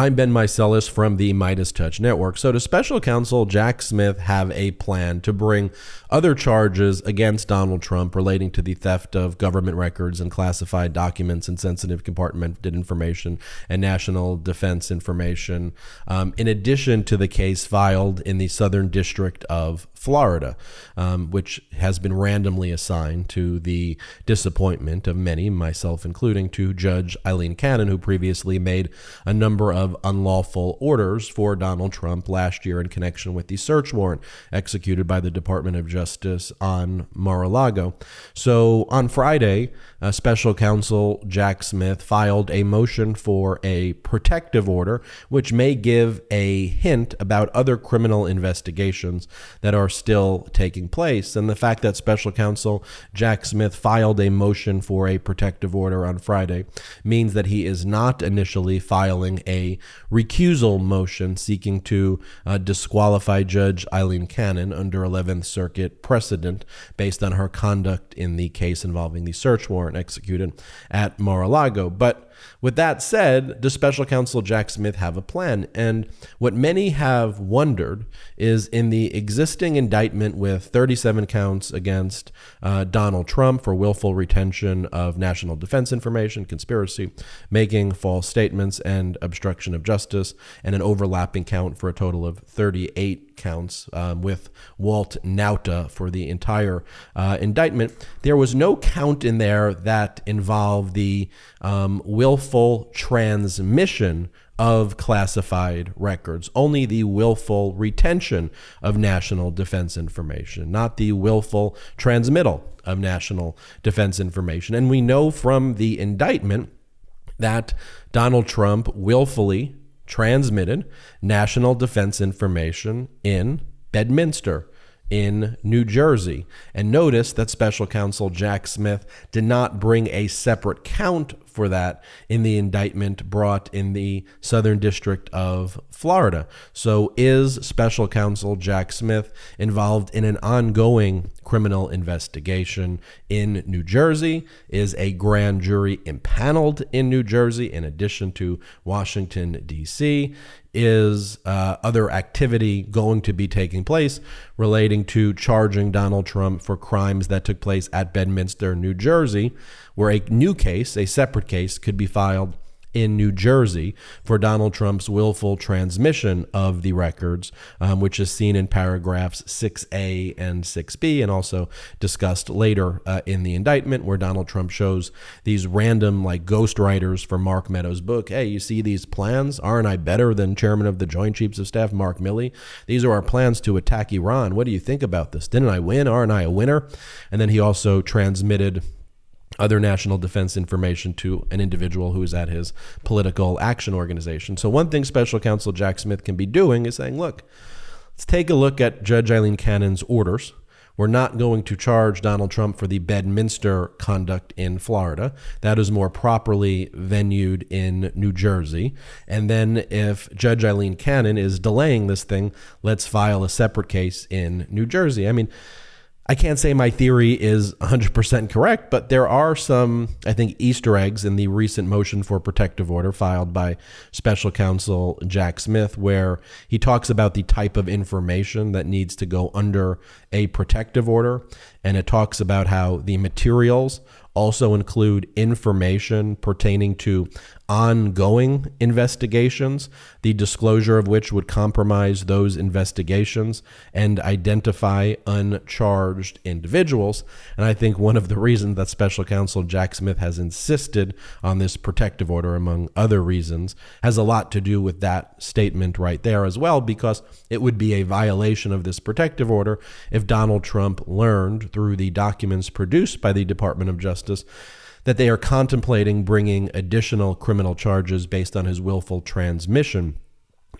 I'm Ben Meiselas from the MeidasTouch Network. So, does special counsel Jack Smith have a plan to bring other charges against Donald Trump relating to the theft of government records and classified documents and sensitive compartmented information and national defense information, um, in addition to the case filed in the Southern District of Florida, um, which has been randomly assigned to the disappointment of many, myself including, to Judge Eileen Cannon, who previously made a number of unlawful orders for Donald Trump last year in connection with the search warrant executed by the Department of Justice on Mar a Lago. So on Friday, uh, special counsel Jack Smith filed a motion for a protective order, which may give a hint about other criminal investigations that are still taking place. And the fact that special counsel Jack Smith filed a motion for a protective order on Friday means that he is not initially filing a recusal motion seeking to uh, disqualify Judge Eileen Cannon under 11th Circuit precedent based on her conduct in the case involving the search warrant executed at Mar a Lago. But with that said, does special counsel Jack Smith have a plan? And what many have wondered is in the existing indictment with 37 counts against uh, Donald Trump for willful retention of national defense information, conspiracy, making false statements, and obstruction of justice, and an overlapping count for a total of 38 counts um, with Walt Nauta for the entire uh, indictment. There was no count in there that involved the um, willful transmission of classified records, only the willful retention of national defense information, not the willful transmittal of national defense information. And we know from the indictment that Donald Trump willfully transmitted national defense information in Bedminster in New Jersey. And notice that special counsel Jack Smith did not bring a separate count for that in the indictment brought in the Southern District of Florida. So, is special counsel Jack Smith involved in an ongoing criminal investigation in New Jersey? Is a grand jury impaneled in New Jersey in addition to Washington, D.C.? is uh, other activity going to be taking place relating to charging Donald Trump for crimes that took place at Bedminster, New Jersey, where a new case, a separate case, could be filed in New Jersey for Donald Trump's willful transmission of the records, um, which is seen in paragraphs 6A and 6B, and also discussed later uh, in the indictment, where Donald Trump shows these random, like, ghostwriters for Mark Meadows' book. Hey, you see these plans? Aren't I better than Chairman of the Joint Chiefs of Staff, Mark Milley? These are our plans to attack Iran. What do you think about this? Didn't I win? Aren't I a winner? And then he also transmitted other national defense information to an individual who is at his political action organization. So, one thing Special Counsel Jack Smith can be doing is saying, look, let's take a look at Judge Eileen Cannon's orders. We're not going to charge Donald Trump for the Bedminster conduct in Florida. That is more properly venued in New Jersey. And then, if Judge Eileen Cannon is delaying this thing, let's file a separate case in New Jersey. I mean, I can't say my theory is 100% correct, but there are some, I think, Easter eggs in the recent motion for protective order filed by special counsel Jack Smith, where he talks about the type of information that needs to go under a protective order. And it talks about how the materials also include information pertaining to ongoing investigations, the disclosure of which would compromise those investigations and identify uncharged individuals. And I think one of the reasons that special counsel Jack Smith has insisted on this protective order, among other reasons, has a lot to do with that statement right there as well, because it would be a violation of this protective order if Donald Trump learned through the documents produced by the Department of Justice that they are contemplating bringing additional criminal charges based on his willful transmission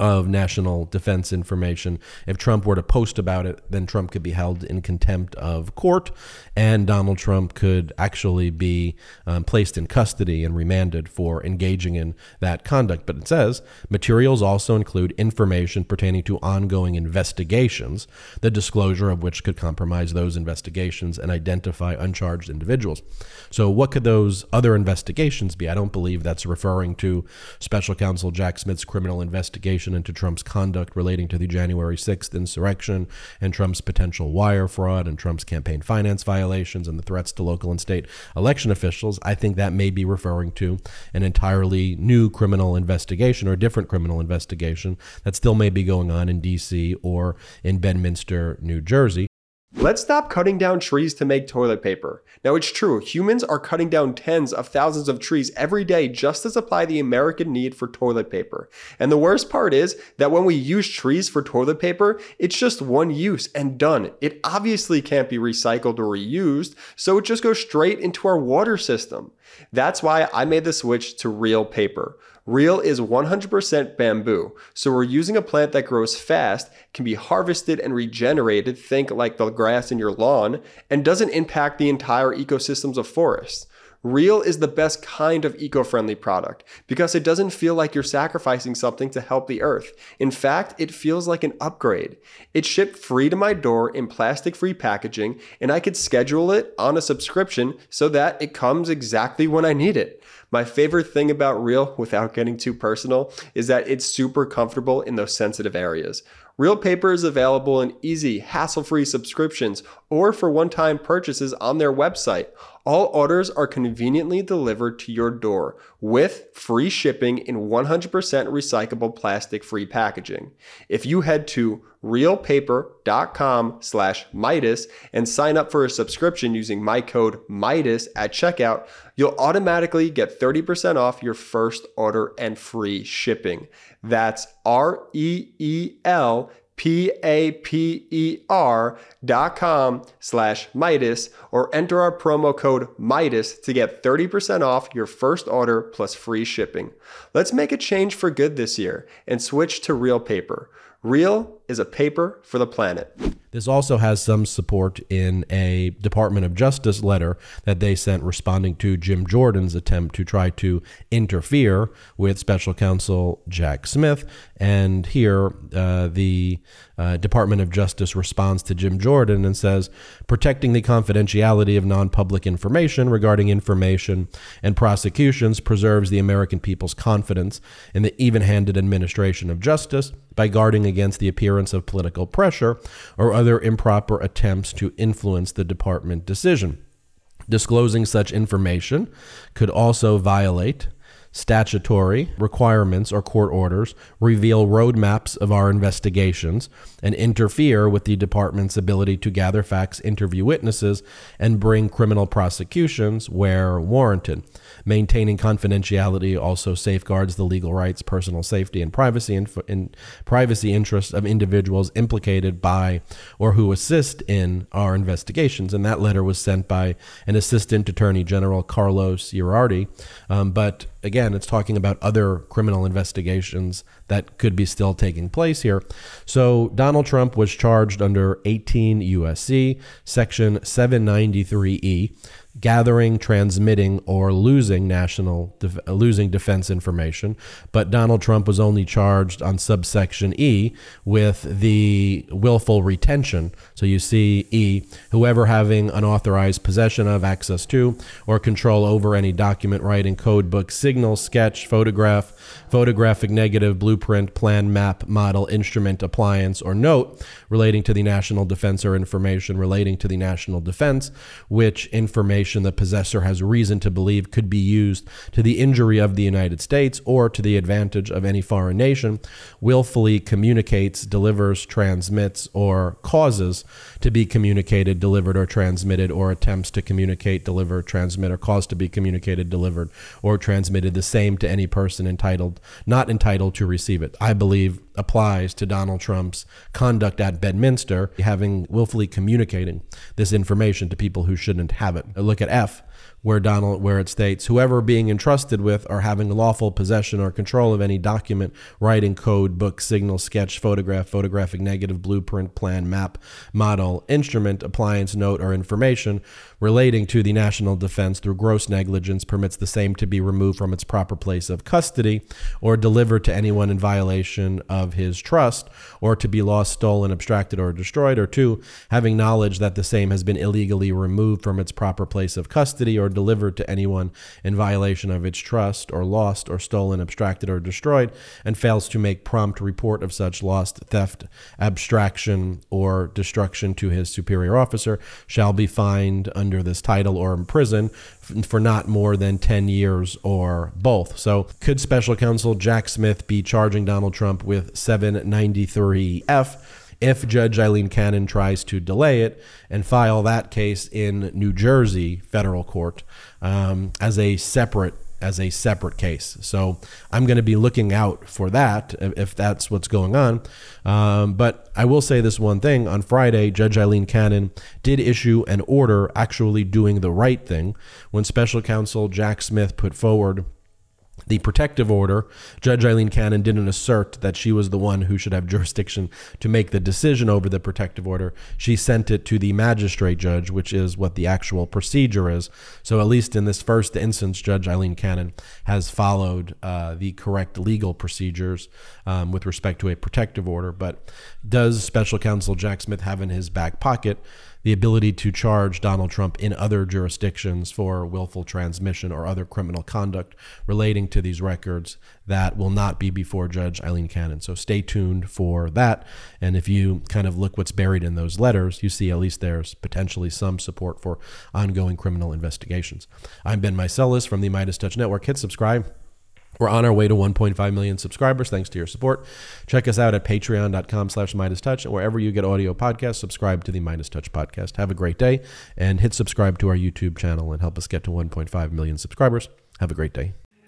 of national defense information. If Trump were to post about it, then Trump could be held in contempt of court, and Donald Trump could actually be um, placed in custody and remanded for engaging in that conduct. But it says materials also include information pertaining to ongoing investigations, the disclosure of which could compromise those investigations and identify uncharged individuals. So, what could those other investigations be? I don't believe that's referring to special counsel Jack Smith's criminal investigation investigation into Trump's conduct relating to the January 6th insurrection and Trump's potential wire fraud and Trump's campaign finance violations and the threats to local and state election officials, I think that may be referring to an entirely new criminal investigation or different criminal investigation that still may be going on in D.C. or in Bedminster, New Jersey. Let's stop cutting down trees to make toilet paper. Now, it's true, humans are cutting down tens of thousands of trees every day just to supply the American need for toilet paper. And the worst part is that when we use trees for toilet paper, it's just one use and done. It obviously can't be recycled or reused, so it just goes straight into our water system. That's why I made the switch to Reel Paper. Reel is 100% bamboo, so we're using a plant that grows fast, can be harvested and regenerated, think like the grass in your lawn, and doesn't impact the entire ecosystems of forests. Reel is the best kind of eco friendly product because it doesn't feel like you're sacrificing something to help the earth. In fact, it feels like an upgrade. It shipped free to my door in plastic free packaging, and I could schedule it on a subscription so that it comes exactly when I need it. My favorite thing about Reel, without getting too personal, is that it's super comfortable in those sensitive areas. Reel Paper is available in easy, hassle free subscriptions or for one time purchases on their website. All orders are conveniently delivered to your door with free shipping in 100% recyclable plastic free packaging. If you head to reelpaper.com slash Meidas and sign up for a subscription using my code Meidas at checkout, you'll automatically get 30% off your first order and free shipping. That's R E E L P-A-P-E-R dot com slash Meidas or enter our promo code Meidas to get 30% off your first order plus free shipping. Let's make a change for good this year and switch to Reel Paper. Reel is a paper for the planet. This also has some support in a Department of Justice letter that they sent responding to Jim Jordan's attempt to try to interfere with special counsel Jack Smith. And here, uh, the uh, Department of Justice responds to Jim Jordan and says protecting the confidentiality of non public information regarding information and prosecutions preserves the American people's confidence in the even handed administration of justice by guarding against the appearance of political pressure or other improper attempts to influence the department decision. Disclosing such information could also violate statutory requirements or court orders, reveal roadmaps of our investigations, and interfere with the department's ability to gather facts, interview witnesses, and bring criminal prosecutions where warranted. Maintaining confidentiality also safeguards the legal rights, personal safety, and privacy and in, privacy interests of individuals implicated by or who assist in our investigations. And that letter was sent by an Assistant Attorney General Carlos Uriarte. Um, but again, it's talking about other criminal investigations that could be still taking place here. So Donald Trump was charged under 18 USC, Section 793E gathering, transmitting, or losing national def- losing defense information. But Donald Trump was only charged on subsection E with the willful retention. So you see E, whoever having unauthorized possession of, access to, or control over any document, writing, code book, signal, sketch, photograph, photographic negative, blueprint, plan, map, model, instrument, appliance, or note relating to the national defense or information relating to the national defense, which information information the possessor has reason to believe could be used to the injury of the United States or to the advantage of any foreign nation, willfully communicates, delivers, transmits, or causes to be communicated, delivered, or transmitted, or attempts to communicate, deliver, transmit, or cause to be communicated, delivered, or transmitted the same to any person entitled, not entitled to receive it. I believe applies to Donald Trump's conduct at Bedminster, having willfully communicating this information to people who shouldn't have it. Look at F where Donald where it states whoever being entrusted with or having lawful possession or control of any document, writing, code, book, signal, sketch, photograph, photographic negative, blueprint, plan, map, model, instrument, appliance, note, or information relating to the national defense through gross negligence permits the same to be removed from its proper place of custody or delivered to anyone in violation of his trust or to be lost, stolen, abstracted, or destroyed, or two, having knowledge that the same has been illegally removed from its proper place of custody or delivered to anyone in violation of its trust, or lost, or stolen, abstracted, or destroyed, and fails to make prompt report of such lost, theft, abstraction, or destruction to his superior officer, shall be fined under this title or imprisoned for not more than 10 years or both. So, could special counsel Jack Smith be charging Donald Trump with 793F? If Judge Eileen Cannon tries to delay it and file that case in New Jersey federal court um, as a separate as a separate case. So I'm going to be looking out for that if that's what's going on. Um, but I will say this one thing: on Friday, Judge Eileen Cannon did issue an order actually doing the right thing when Special Counsel Jack Smith put forward the protective order, Judge Eileen Cannon didn't assert that she was the one who should have jurisdiction to make the decision over the protective order. She sent it to the magistrate judge, which is what the actual procedure is. So, at least in this first instance, Judge Eileen Cannon has followed uh, the correct legal procedures um, with respect to a protective order. But does special counsel Jack Smith have in his back pocket? The ability to charge Donald Trump in other jurisdictions for willful transmission or other criminal conduct relating to these records that will not be before Judge Eileen Cannon. So stay tuned for that. And if you kind of look what's buried in those letters, you see at least there's potentially some support for ongoing criminal investigations. I'm Ben Meiselas from the MeidasTouch Network. Hit subscribe we're on our way to 1.5 million subscribers thanks to your support. Check us out at patreon.com slash MeidasTouch. And wherever you get audio podcasts, subscribe to the MeidasTouch podcast. Have a great day and hit subscribe to our YouTube channel and help us get to 1.5 million subscribers. Have a great day.